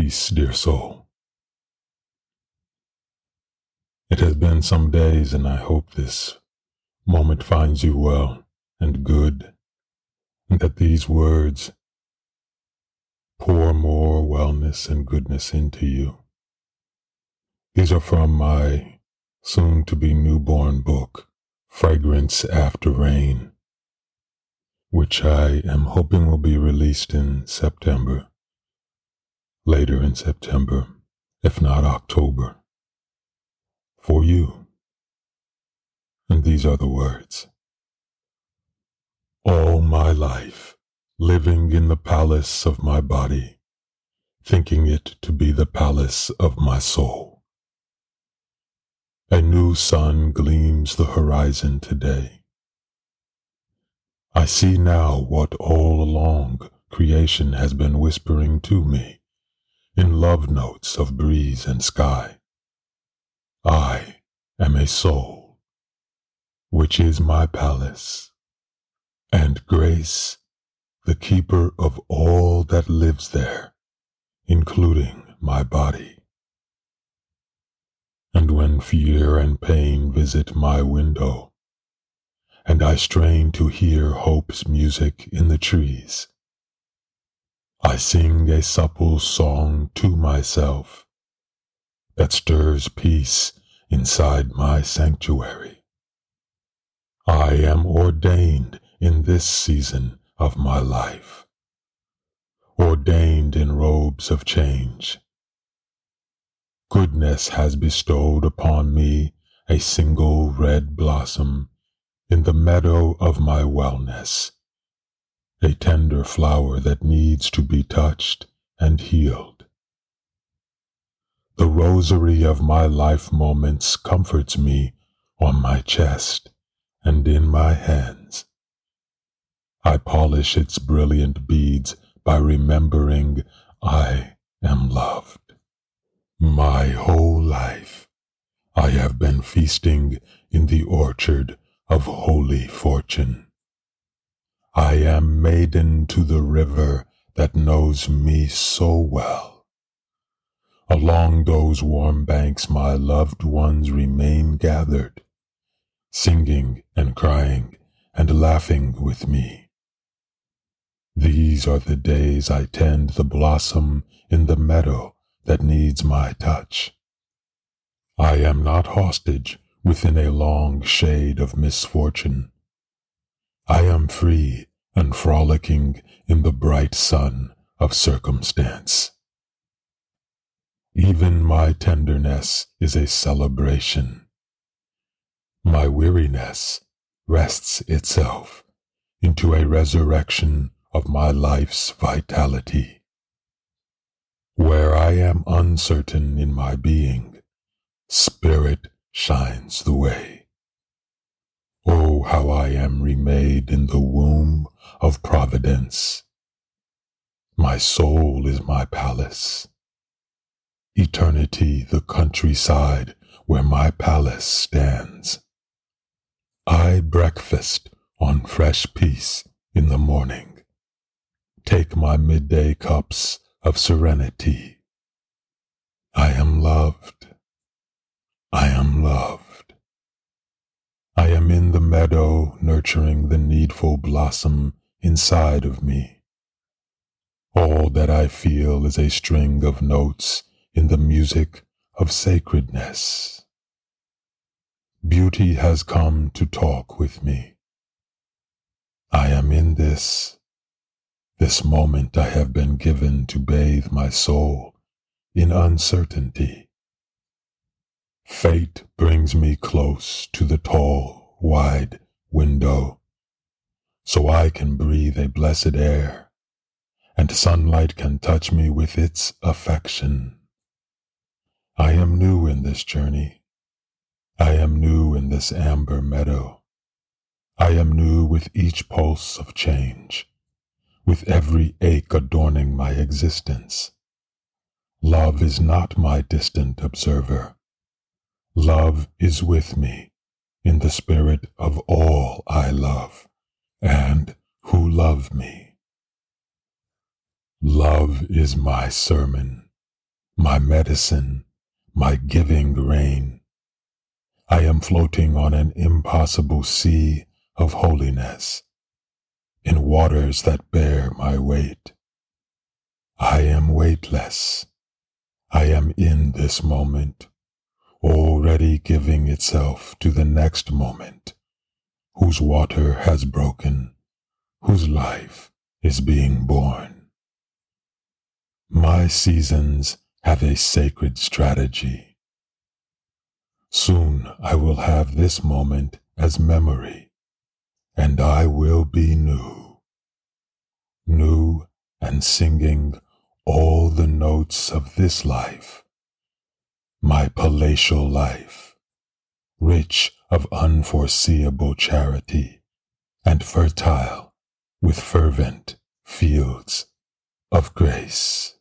Peace, dear soul. It has been some days, and I hope this moment finds you well and good, and that these words pour more wellness and goodness into you. These are from my soon to be newborn book, Fragrance After Rain, which I am hoping will be released in September later in September, if not October, for you. And these are the words All my life, living in the palace of my body, thinking it to be the palace of my soul. A new sun gleams the horizon today. I see now what all along creation has been whispering to me in love notes of breeze and sky. I am a soul, which is my palace, and grace, the keeper of all that lives there, including my body. And when fear and pain visit my window, and I strain to hear hope's music in the trees, I sing a supple song to myself that stirs peace inside my sanctuary. I am ordained in this season of my life, ordained in robes of change. Goodness has bestowed upon me a single red blossom in the meadow of my wellness a tender flower that needs to be touched and healed. The rosary of my life moments comforts me on my chest and in my hands. I polish its brilliant beads by remembering I am loved. My whole life I have been feasting in the orchard of holy fortune. I am maiden to the river that knows me so well. Along those warm banks my loved ones remain gathered, singing and crying and laughing with me. These are the days I tend the blossom in the meadow that needs my touch. I am not hostage within a long shade of misfortune I am free and frolicking in the bright sun of circumstance. Even my tenderness is a celebration. My weariness rests itself into a resurrection of my life's vitality. Where I am uncertain in my being, Spirit shines the way. How I am remade in the womb of providence. My soul is my palace. Eternity the countryside where my palace stands. I breakfast on fresh peace in the morning. Take my midday cups of serenity. I am loved. I am loved. I am in the meadow nurturing the needful blossom inside of me. All that I feel is a string of notes in the music of sacredness. Beauty has come to talk with me. I am in this, this moment I have been given to bathe my soul in uncertainty. Fate brings me close to the tall, wide window, so I can breathe a blessed air, and sunlight can touch me with its affection. I am new in this journey. I am new in this amber meadow. I am new with each pulse of change, with every ache adorning my existence. Love is not my distant observer. Love is with me in the spirit of all I love and who love me. Love is my sermon my medicine, my giving rain. I am floating on an impossible sea of holiness, in waters that bear my weight. I am weightless. I am in this moment, already giving itself to the next moment, whose water has broken, whose life is being born. My seasons have a sacred strategy. Soon I will have this moment as memory, and I will be new. New and singing all the notes of this life, my palatial life, rich of unforeseeable charity and fertile with fervent fields of grace.